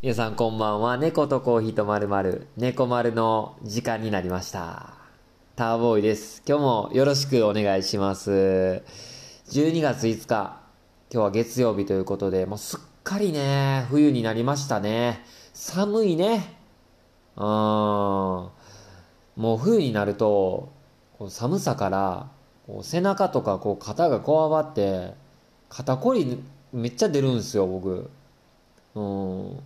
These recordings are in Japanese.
皆さんこんばんは。猫とコーヒーとまるまる、猫丸の時間になりました。ターボーイです。今日もよろしくお願いします。12月5日、今日は月曜日ということで、もうすっかりね、冬になりましたね。寒いね。うん。もう冬になると、こう寒さから、こう背中とかこう肩がこわばって、肩こりめっちゃ出るんですよ、僕。うん。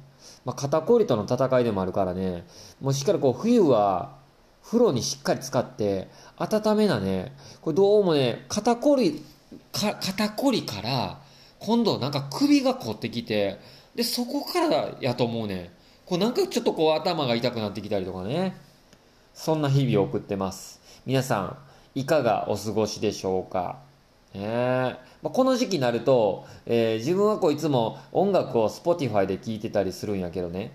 まあ、肩こりとの戦いでもあるからね、もうしっかりこう冬は風呂にしっかり使って温めなね、これどうもね、肩こり、か肩こりから今度なんか首が凝ってきて、で、そこからやと思うね。こうなんかちょっとこう頭が痛くなってきたりとかね。そんな日々を送ってます。皆さん、いかがお過ごしでしょうか？ねえまあ、この時期になると、えー自分はこういつも音楽を Spotify で聴いてたりするんやけどね。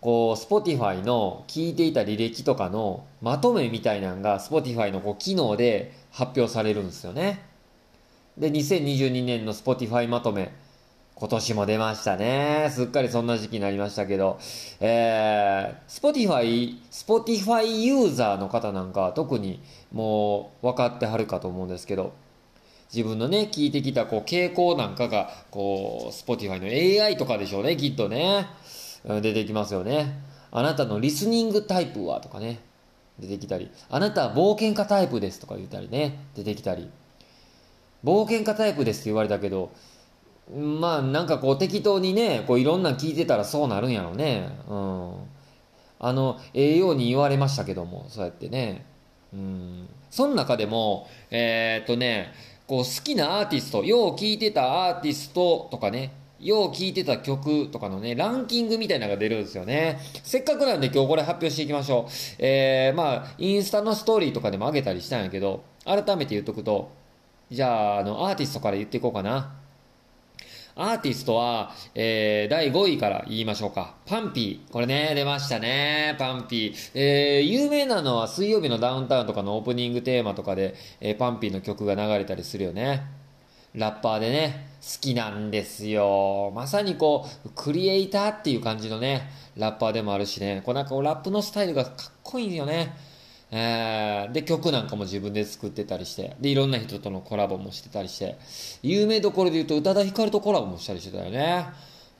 こう Spotify の聴いていた履歴とかのまとめみたいなのが Spotify のこう機能で発表されるんですよね。で2022年の Spotify まとめ。今年も出ましたね。すっかりそんな時期になりましたけど、えー、Spotify、Spotify ユーザーの方なんかは特にもう分かってはるかと思うんですけど、自分のね、聞いてきたこう傾向なんかが、こう、Spotify の AI とかでしょうね、きっとね。出てきますよね。あなたのリスニングタイプはとかね、出てきたり、あなたは冒険家タイプですとか言ったりね、出てきたり。冒険家タイプですって言われたけど、まあなんかこう適当にね、こういろんなん聞いてたらそうなるんやろね。うん。あの、ええように言われましたけども、そうやってね。うん。その中でも、えーっとね、こう好きなアーティスト、よう聴いてたアーティストとかね、よう聴いてた曲とかのね、ランキングみたいなのが出るんですよね。せっかくなんで今日これ発表していきましょう。えー、まあ、インスタのストーリーとかでも上げたりしたんやけど、改めて言っとくと、じゃあ、あの、アーティストから言っていこうかな。アーティストは、えー、第5位から言いましょうか。パンピー。これね、出ましたね。パンピー。えー、有名なのは水曜日のダウンタウンとかのオープニングテーマとかで、えー、パンピーの曲が流れたりするよね。ラッパーでね、好きなんですよ。まさにこう、クリエイターっていう感じのね、ラッパーでもあるしね。こうなんかこうラップのスタイルがかっこいいよね。えーで、曲なんかも自分で作ってたりして、で、いろんな人とのコラボもしてたりして、有名どころで言うと宇多田ヒカルとコラボもしたりしてたよね。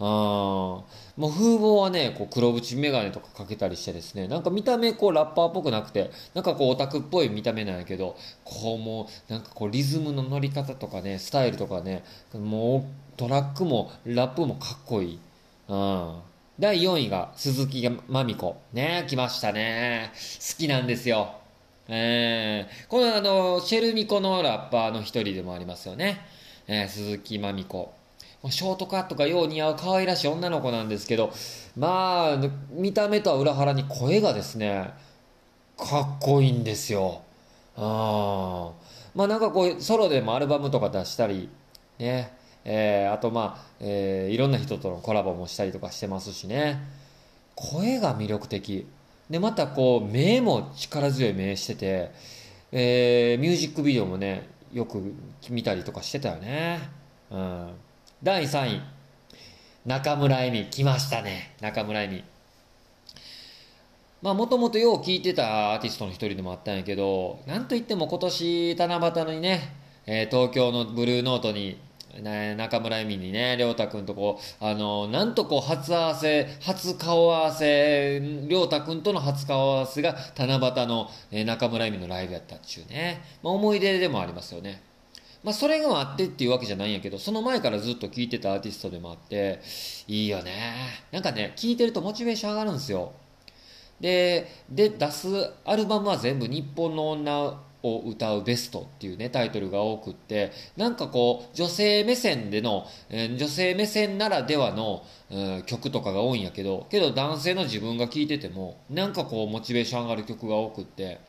うん。もう風貌はね、こう黒縁メガネとかかけたりしてですね、なんか見た目こうラッパーっぽくなくて、なんかこうオタクっぽい見た目なんやけど、こうもうなんかこうリズムの乗り方とかね、スタイルとかね、もうトラックもラップもかっこいい。うん。第4位が鈴木まみこ。ね来ましたね。好きなんですよ。えー、このあの、シェルミコのラッパーの一人でもありますよね。えー鈴木まみこ。ショートカットがよう似合う可愛らしい女の子なんですけど、まあ、見た目とは裏腹に声がですね、かっこいいんですよ。あーまあなんかこう、ソロでもアルバムとか出したり、ね。えーあとまあ、えーいろんな人とのコラボもしたりとかしてますしね。声が魅力的。で、またこう、目も力強い目してて、えーミュージックビデオもね、よく見たりとかしてたよね。うん。第3位。中村恵美。来ましたね。中村恵美。まあ、もともとよう聴いてたアーティストの一人でもあったんやけど、なんといっても今年七夕にね、えー東京のブルーノートに、ね、中村恵美にね、りょうたくんとこう、あの、なんとこう、初合わせ、初顔合わせ、りょうたくんとの初顔合わせが七夕の、え中村恵美のライブやったっちゅうね。まあ、思い出でもありますよね。まあ、それがあってっていうわけじゃないんやけど、その前からずっと聴いてたアーティストでもあって、いいよね。なんかね、聴いてるとモチベーション上がるんですよ。で、で、出すアルバムは全部日本の女を歌うベストっていうね、タイトルが多くって、なんかこう、女性目線での、えー女性目線ならではの、うん曲とかが多いんやけど、けど男性の自分が聴いてても、なんかこう、モチベーション上がる曲が多くって、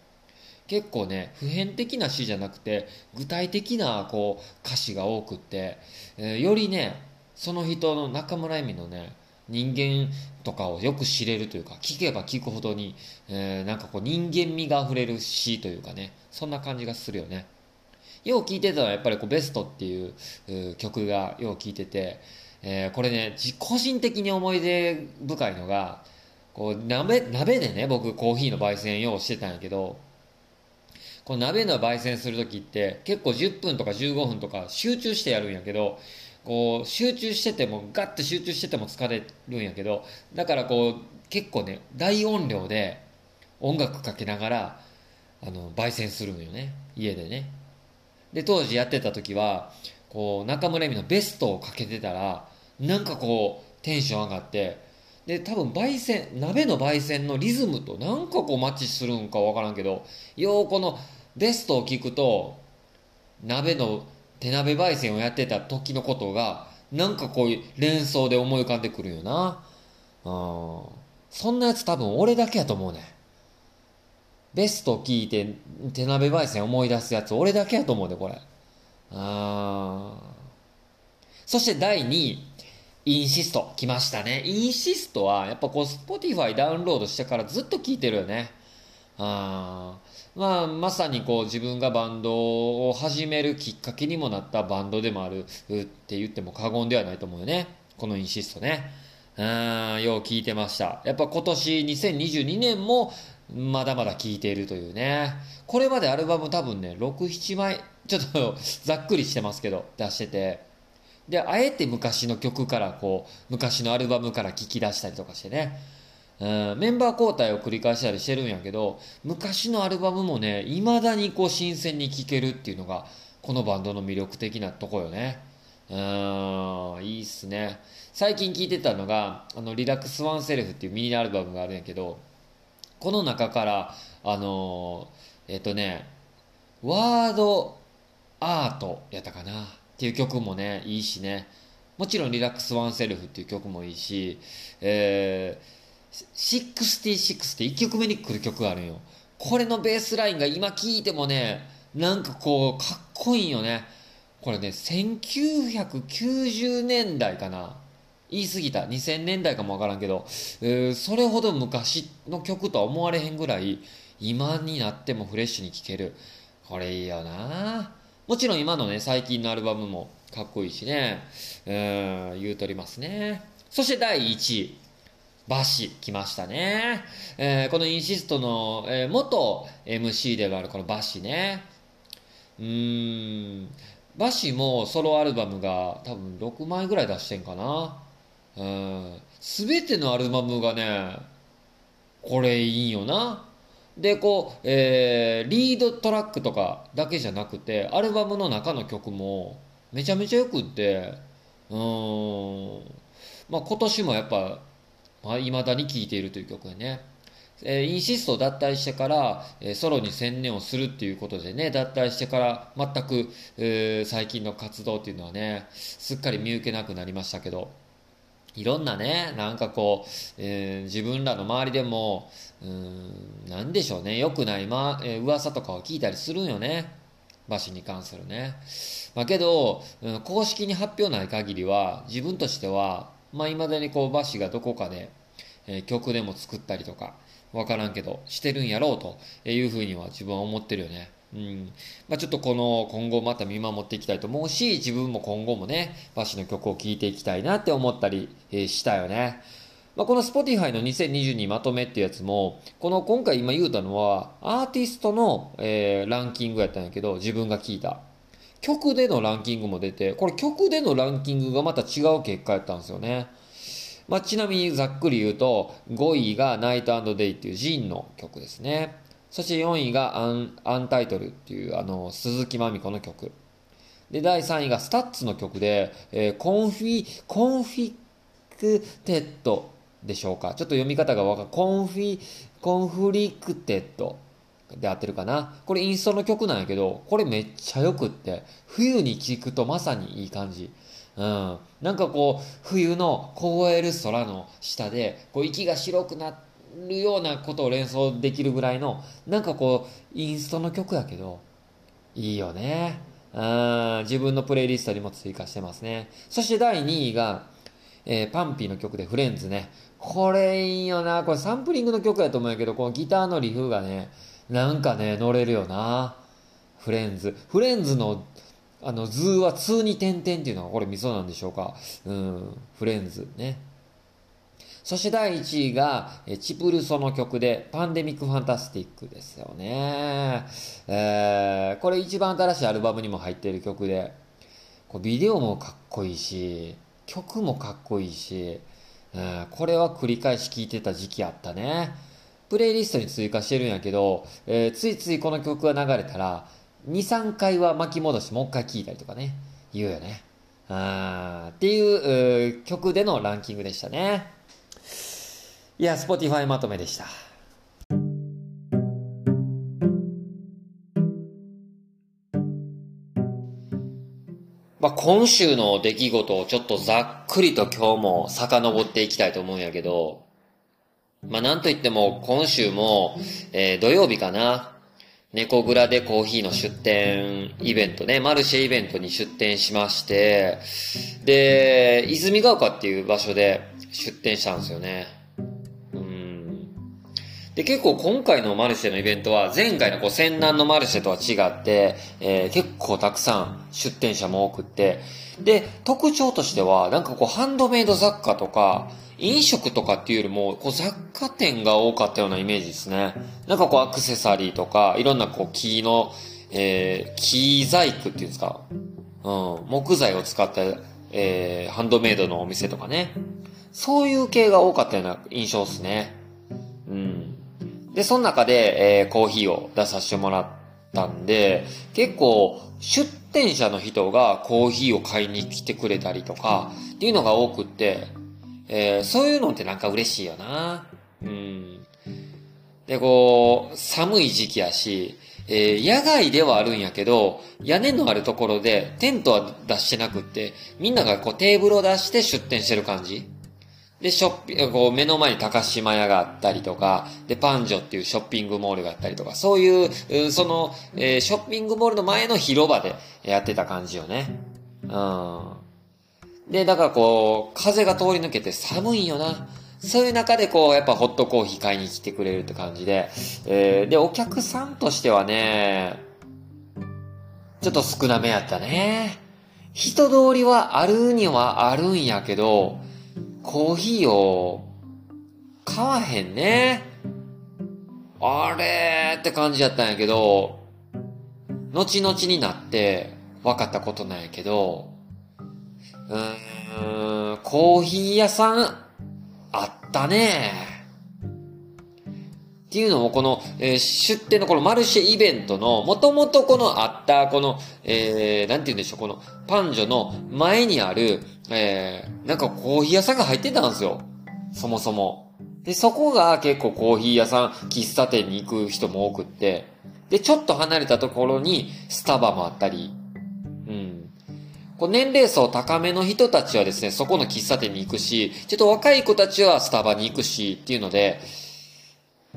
結構ね、普遍的な詩じゃなくて、具体的なこう歌詞が多くって、えーよりね、その人の中村恵美のね、人間とかをよく知れるというか、聞けば聞くほどに、えーなんかこう人間味が溢れる詩というかね、そんな感じがするよね。よう聞いてたのはやっぱりこうベストっていう曲がよう聞いてて、えーこれね、個人的に思い出深いのが、こう、鍋、鍋でね、僕コーヒーの焙煎用してたんやけど、この鍋の焙煎するときって結構10分とか15分とか集中してやるんやけど、こう集中しててもガッて集中してても疲れるんやけどだからこう結構ね大音量で音楽かけながらあの焙煎するのよね。家でね。で当時やってた時はこう中村恵美のベストをかけてたらなんかこうテンション上がってで多分焙煎鍋の焙煎のリズムとなんかこうマッチするんかわからんけどようこのベストを聞くと鍋の手鍋焙煎をやってた時のことがなんかこういう連想で思い浮かんでくるよな。うんそんなやつ多分俺だけやと思うね。ベスト聞いて手鍋焙煎思い出すやつ俺だけやと思うねこれ。あそして第2位インシスト来ましたね。インシストはやっぱこう Spotify ダウンロードしてからずっと聞いてるよね。あー。まあ、まさにこう自分がバンドを始めるきっかけにもなったバンドでもあるって言っても過言ではないと思うよね。このインシストね。うん、よう聞いてました。やっぱ今年2022年もまだまだ聞いているというね。これまでアルバム多分ね、6、7枚、ちょっとざっくりしてますけど、出してて。で、あえて昔の曲からこう、昔のアルバムから聞き出したりとかしてね。うん、メンバー交代を繰り返したりしてるんやけど昔のアルバムもねいまだにこう新鮮に聴けるっていうのがこのバンドの魅力的なとこよね。うんいいっすね。最近聴いてたのがあのリラックスワンセルフっていうミニアルバムがあるんやけどこの中からあのーえっとねワードアートやったかな？っていう曲もねいいしね。もちろんリラックスワンセルフっていう曲もいいしえー66って1曲目に来る曲があるんよ。これのベースラインが今聴いてもね、なんかこう、かっこいいよね。これね、1990年代かな。言い過ぎた。2000年代かもわからんけど、えーそれほど昔の曲とは思われへんぐらい、今になってもフレッシュに聴ける。これいいよなもちろん今のね、最近のアルバムもかっこいいしね、えー言うとりますね。そして第1位。バシ来ましたね。えーこのインシストの、えー元 MC ではあるこのバシね。うーん。バシもソロアルバムが多分6枚ぐらい出してんかな。うん。すべてのアルバムがね、これいいよな。で、こう、えーリードトラックとかだけじゃなくて、アルバムの中の曲もめちゃめちゃよくって、うーん。まあ今年もやっぱまあ、未だに聴いているという曲でね。えーインシストを脱退してから、えソロに専念をするっていうことでね、脱退してから全く、えー最近の活動っていうのはね、すっかり見受けなくなりましたけど、いろんなね、なんかこう、えー自分らの周りでも、うーん、なんでしょうね、良くない、まえー噂とかを聞いたりするんよね。馬氏に関するね。まあけど、うん公式に発表ない限りは、自分としては、まあ未だにこう、馬氏がどこかで、え曲でも作ったりとか、わからんけど、してるんやろうというふうには自分は思ってるよね。うん。まあちょっとこの、今後また見守っていきたいと思うし、自分も今後もね、馬氏の曲を聴いていきたいなって思ったり、えしたよね。まあ、この Spotify の2022まとめってやつも、この今回今言うたのは、アーティストの、えーランキングやったんやけど、自分が聞いた。曲でのランキングも出て、これ曲でのランキングがまた違う結果やったんですよね。まあ、ちなみにざっくり言うと、5位が Night Day っていうジンの曲ですね。そして4位が un untitled っていうあの鈴木真海子の曲。で、第3位が STUTS の曲で、えー Confli、Confli cted でしょうか。ちょっと読み方がわかん Confli、Conflicted で合ってるかな？これインストの曲なんやけど、これめっちゃよくって、冬に聴くとまさにいい感じ。うん。なんかこう、冬の凍える空の下で、こう息が白くなるようなことを連想できるぐらいの、なんかこう、インストの曲やけど、いいよね。うん。自分のプレイリストにも追加してますね。そして第2位が、えーパンピーの曲でフレンズね。これいいよな。これサンプリングの曲やと思うんやけど、このギターのリフがね、なんかね、乗れるよな。フレンズ。フレンズのあの、図は通に点々っていうのがこれ味噌なんでしょうか。うん、フレンズね。そして第1位が、チプルソの曲で、パンデミックファンタスティックですよね。えー、これ一番新しいアルバムにも入っている曲で、こうビデオもかっこいいし、曲もかっこいいし、えー、これは繰り返し聴いてた時期あったね。プレイリストに追加してるんやけど、えー、ついついこの曲が流れたら、2、3回は巻き戻しもう一回聴いたりとかね、言うよね。あっていう、曲でのランキングでしたね。いや、Spotify まとめでした。まあ、今週の出来事をちょっとざっくりと今日も遡っていきたいと思うんやけど、まあ、なんといっても今週も、えー、土曜日かな。猫蔵でコーヒーの出店イベントね、マルシェイベントに出店しまして、で、泉ヶ丘っていう場所で出店したんですよね。うん。で、結構今回のマルシェのイベントは前回のこう戦南のマルシェとは違って、えー、結構たくさん出店者も多くって、で、特徴としては、なんかこうハンドメイド雑貨とか、飲食とかっていうよりも、こう雑貨店が多かったようなイメージですね。なんかこうアクセサリーとか、いろんなこう木の、えー、木細工っていうんですか。うん、木材を使った、えー、ハンドメイドのお店とかね。そういう系が多かったような印象ですね。うん。で、その中で、えー、コーヒーを出させてもらったんで、結構、出店者の人がコーヒーを買いに来てくれたりとか、っていうのが多くって、えー、そういうのってなんか嬉しいよな。うん。で、こう、寒い時期やし、えー、野外ではあるんやけど、屋根のあるところでテントは出してなくって、みんながこうテーブルを出して出店してる感じ。で、ショッピングこう目の前に高島屋があったりとか、で、パンジョっていうショッピングモールがあったりとか、そういう、その、えー、ショッピングモールの前の広場でやってた感じよね。うん。で、だからこう、風が通り抜けて寒いよな。そういう中でこう、やっぱホットコーヒー買いに来てくれるって感じで、えー、で、お客さんとしてはね、ちょっと少なめやったね。人通りはあるにはあるんやけど、コーヒーを買わへんね。あれーって感じやったんやけど、後々になって分かったことなんやけど、うーん、コーヒー屋さん、あったね。っていうのも、この、えー、出店のこのマルシェイベントの、もともとこのあった、この、えー、なんて言うんでしょう、このパンジョの前にある、えー、なんかコーヒー屋さんが入ってたんですよ。そもそも。で、そこが結構コーヒー屋さん、喫茶店に行く人も多くって、で、ちょっと離れたところにスタバもあったり、こう年齢層高めの人たちはですね、そこの喫茶店に行くし、ちょっと若い子たちはスタバに行くしっていうので、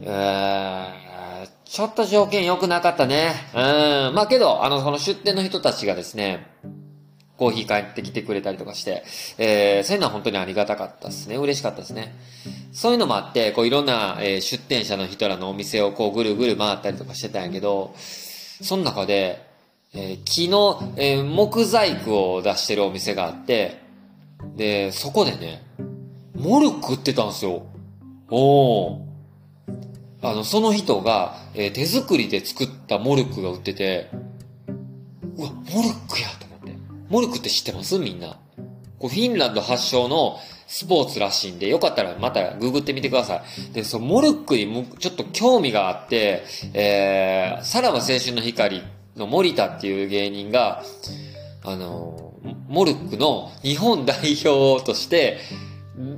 えー、ちょっと条件良くなかったね。うん。まあけど、あの、その出店の人たちがですね、コーヒー帰ってきてくれたりとかして、えー、そういうのは本当にありがたかったですね。嬉しかったですね。そういうのもあって、こういろんな、えー、出店者の人らのお店をこうぐるぐる回ったりとかしてたんやけど、その中で、えー、木の、えー、木細工を出してるお店があって、で、そこでね、モルック売ってたんですよ。おー。あの、その人が、えー、手作りで作ったモルックが売ってて、うわ、モルックやと思って。モルクって知ってます？みんな。こうフィンランド発祥のスポーツらしいんで、よかったらまたググってみてください。で、そのモルックにもちょっと興味があって、えー、さらば青春の光の森田っていう芸人が、あの、モルックの日本代表として、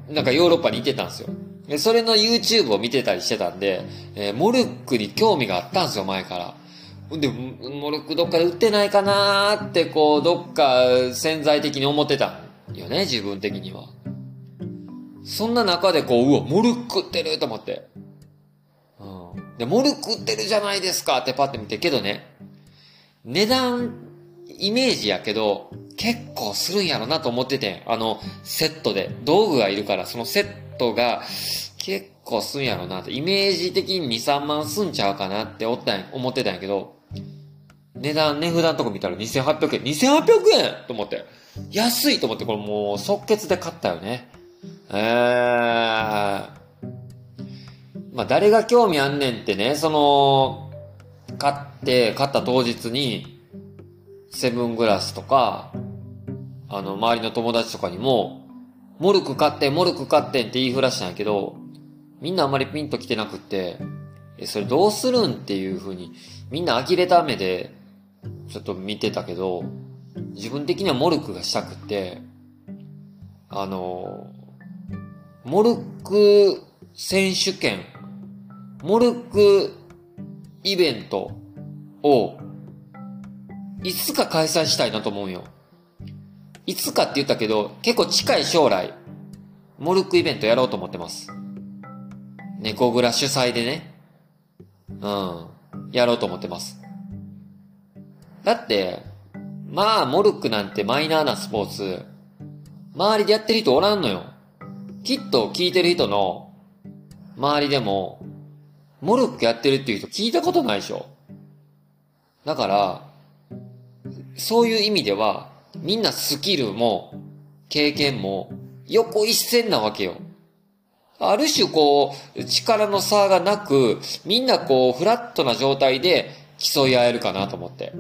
なんかヨーロッパに行ってたんですよ。で、それの YouTube を見てたりしてたんで、えー、モルックに興味があったんですよ、前から。で、モルックどっかで売ってないかなーって、こう、どっか潜在的に思ってたよね、自分的には。そんな中でこう、うわ、モルック売ってると思って。うん。で、モルック売ってるじゃないですかってパッて見て、けどね、値段、イメージやけど、結構するんやろなと思ってて、あの、セットで。道具がいるから、そのセットが結構すんやろなと。イメージ的に2、3万すんちゃうかなって思ったん思ってたんやけど、値値段、値札のとこ見たら2800円。2800円と思って。安いと思って、これもう即決で買ったよね。えー。まあ、誰が興味あんねんってね、その、買って、買った当日に、セブングラスとか、あの、周りの友達とかにも、モルク買って、モルク買ってって言いふらしたんやけど、みんなあんまりピンと来てなくって、え、それどうするんっていう風に、みんな呆れた目で、ちょっと見てたけど、自分的にはモルクがしたくって、あの、モルク選手権、モルクイベントを、いつか開催したいなと思うよ。いつかって言ったけど、結構近い将来、モルックイベントやろうと思ってます。猫蔵主催でね。うん。やろうと思ってます。だって、まあ、モルックなんてマイナーなスポーツ、周りでやってる人おらんのよ。きっと聞いてる人の周りでも、モルックやってるっていう人聞いたことないでしょ。だから、そういう意味では、みんなスキルも、経験も、横一線なわけよ。ある種こう、力の差がなく、みんなこう、フラットな状態で競い合えるかなと思って。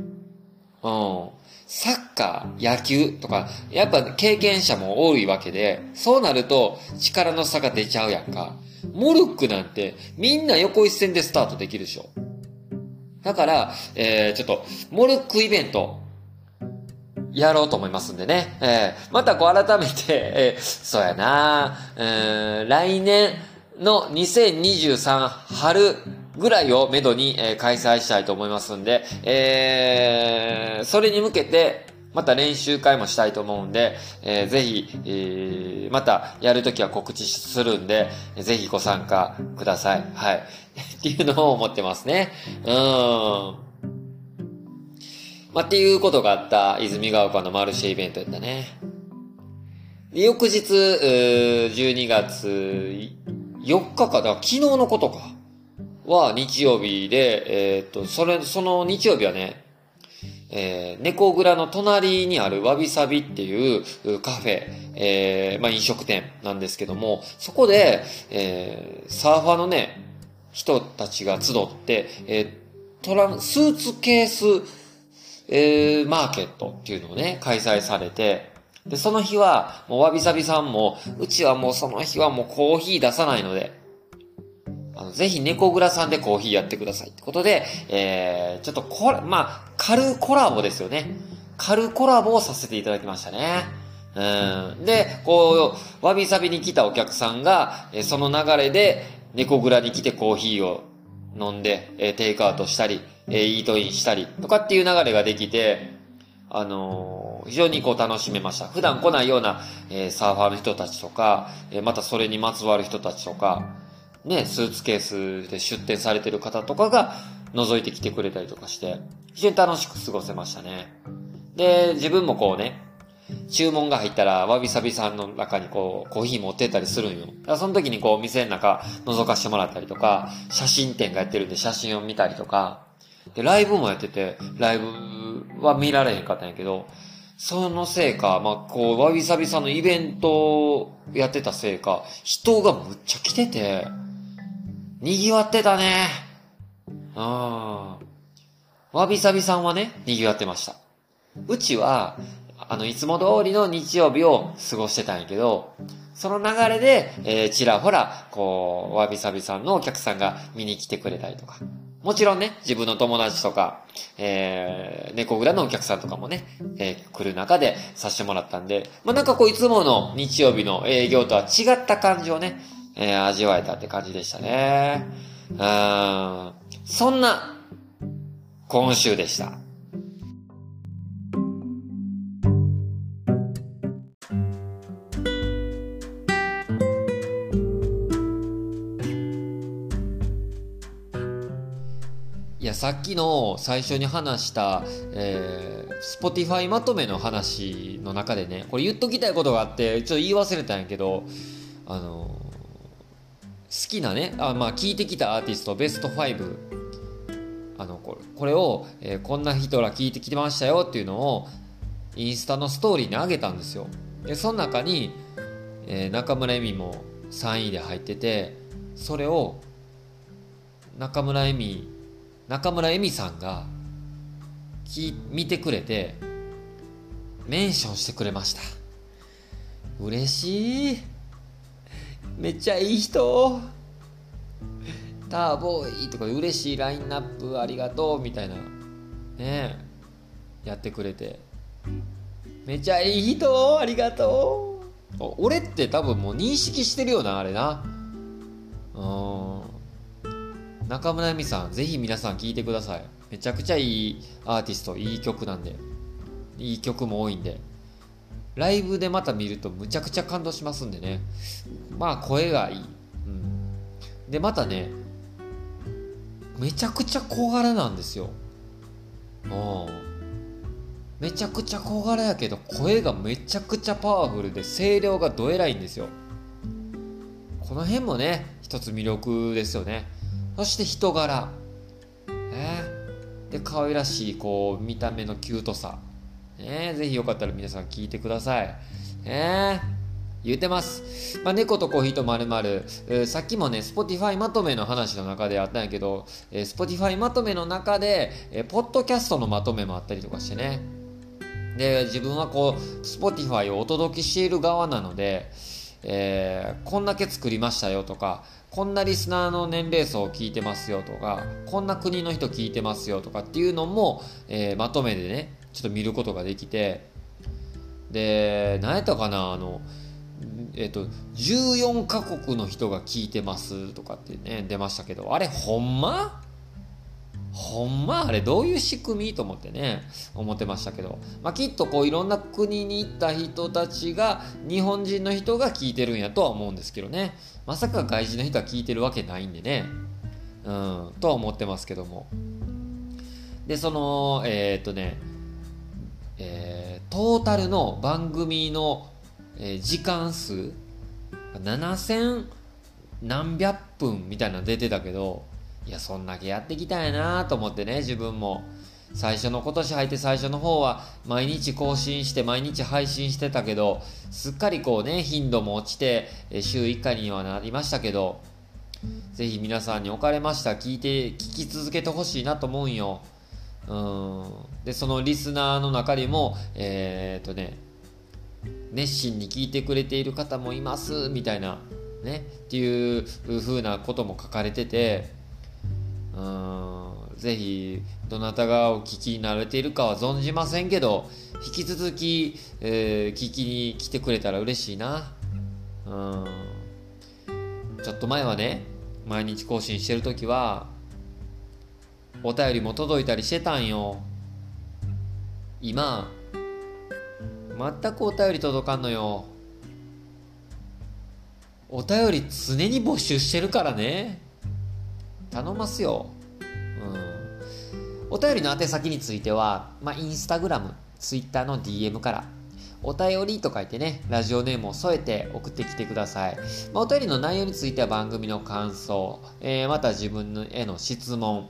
うん。サッカー、野球とか、やっぱ経験者も多いわけで、そうなると力の差が出ちゃうやんか。モルックなんてみんな横一線でスタートできるでしょ。だから、えー、ちょっと、モルックイベント、やろうと思いますんでね。えー、またこう改めて、えー、そうやな、えー、来年の2023春、ぐらいをめどに、えー、開催したいと思いますんで、えー、それに向けて、また練習会もしたいと思うんで、えー、ぜひ、えー、またやるときは告知するんで、ぜひご参加ください。はい。っていうのを思ってますね。うん。まあ、っていうことがあった泉ヶ丘のマルシェイベントやったね。翌日、12月4日か、だから昨日のことか。は日曜日で、えー、っと、それ、その日曜日はね、えー、猫蔵の隣にあるわびさびっていうカフェ、えー、まあ飲食店なんですけども、そこで、えー、サーファーのね、人たちが集って、えー、トラン、スーツケース、えー、マーケットっていうのをね、開催されて、で、その日は、もうわびさびさんも、うちはもうその日はもうコーヒー出さないので、あの、ぜひ猫蔵さんでコーヒーやってくださいってことで、えー、ちょっとこれ、まあ、軽コラボですよね。軽コラボをさせていただきましたね。うん。で、こう、わびさびに来たお客さんが、えその流れで、猫蔵に来てコーヒーを飲んで、えテイクアウトしたり、えイートインしたりとかっていう流れができて、あのー、非常にこう楽しめました。普段来ないような、えー、サーファーの人たちとか、えー、またそれにまつわる人たちとか、ね、スーツケースで出店されてる方とかが覗いてきてくれたりとかして、非常に楽しく過ごせましたね。で、自分もこうね、注文が入ったら、わびさびさんの中にこう、コーヒー持ってったりするんよ。その時にこう、店の中覗かしてもらったりとか、写真展がやってるんで写真を見たりとか、で、ライブもやってて、ライブは見られへんかったんやけど、そのせいか、まあ、こう、わびさびさんのイベントやってたせいか、人がむっちゃ来てて、賑わってたね。うん。わびさびさんはね、賑わってました。うちは、あの、いつも通りの日曜日を過ごしてたんやけど、その流れで、えー、ちらほら、こう、わびさびさんのお客さんが見に来てくれたりとか。もちろんね、自分の友達とか、えー、猫蔵のお客さんとかもね、えー、来る中でさせてもらったんで、まあ、なんかこう、いつもの日曜日の営業とは違った感じをね、えー、味わえたって感じでしたね。うん。そんな、今週でした。さっきの最初に話した、えー、Spotify まとめの話の中でね、これ言っときたいことがあって、ちょっと言い忘れたんやけど、あの好きなね、あまあ、聞いてきたアーティストベスト5あのこれこれを、えー、こんな人ら聞いてきてましたよっていうのをインスタのストーリーに上げたんですよ。でその中に、えー、中村恵美も3位で入っててそれを中村恵美中村恵美さんがき見てくれてメンションしてくれました。嬉しい。めっちゃいい人。ターボーイとか嬉しいラインナップありがとうみたいなねやってくれて。めっちゃいい人ありがとう。俺って多分もう認識してるよなあれな。うん。中村恵美さんぜひ皆さん聴いてください。めちゃくちゃいいアーティストいい曲なんで。いい曲も多いんで。ライブでまた見るとむちゃくちゃ感動しますんでね。まあ声がいい、うん、でまたねめちゃくちゃ小柄なんですよ。うん。めちゃくちゃ小柄やけど声がめちゃくちゃパワフルで声量がどえらいんですよ。この辺もね一つ魅力ですよね。そして人柄。ねで可愛らしいこう見た目のキュートさ。ね、ぜひよかったら皆さん聞いてください。ね、言ってます。まあ、猫とコーヒーとまる。まる、さっきもね、Spotify まとめの話の中であったんやけど、えー、Spotify まとめの中で、えー、ポッドキャストのまとめもあったりとかしてね。で、自分はこう、Spotify をお届けしている側なので、えー、こんだけ作りましたよとか、こんなリスナーの年齢層を聞いてますよとか、こんな国の人聞いてますよとかっていうのも、えー、まとめでね、ちょっと見ることができてで何やったかなあのえっ、と14カ国の人が聞いてますとかってね出ましたけどあれほんま？ほんまあれどういう仕組みと思ってね思ってましたけど、まあ、きっとこういろんな国に行った人たちが日本人の人が聞いてるんやとは思うんですけどね。まさか外人の人が聞いてるわけないんでね。うんとは思ってますけども。でそのえー、っとねえー、トータルの番組の、えー、時間数7000何百分みたいなの出てたけどいやそんだけやってきたんやなと思ってね自分も。最初の今年入って最初の方は毎日更新して毎日配信してたけどすっかりこうね頻度も落ちて週1回にはなりましたけどぜひ皆さんにおかれました聞いて聞き続けてほしいなと思うんよ。うん。でそのリスナーの中にもえー、っとね熱心に聞いてくれている方もいますみたいなねっていう風なことも書かれててうん。ぜひどなたがお聞きになれているかは存じませんけど引き続き、えー、聞きに来てくれたら嬉しいな。うん。ちょっと前はね毎日更新してる時はお便りも届いたりしてたんよ。今全くお便り届かんのよ。お便り常に募集してるからね。頼ますよ。うん。お便りの宛先については、まあ、インスタグラム、ツイッターの DM からお便りと書いてね、ラジオネームを添えて送ってきてください。まあ、お便りの内容については番組の感想、えー、また自分への質問、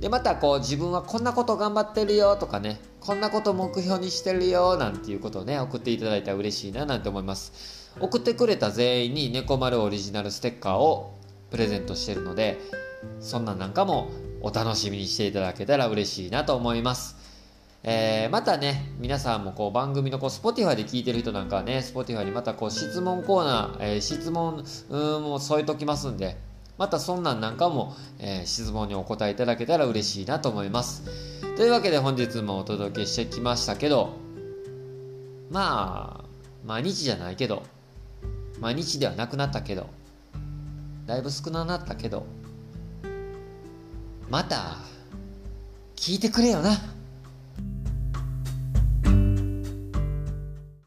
でまたこう自分はこんなこと頑張ってるよとかねこんなこと目標にしてるよなんていうことをね送っていただいたら嬉しいななんて思います。送ってくれた全員に猫丸オリジナルステッカーをプレゼントしてるのでそんなんなんかもお楽しみにしていただけたら嬉しいなと思いますえー、またね、皆さんもこう番組のこう Spotify で聞いてる人なんかはね、Spotify にまたこう質問コーナー、えー、質問も添えときますんで、またそんなんなんかも、えー、質問にお答えいただけたら嬉しいなと思います。というわけで本日もお届けしてきましたけど、まあ、毎日じゃないけど、毎日ではなくなったけど、だいぶ少なくなったけど、また、聞いてくれよな。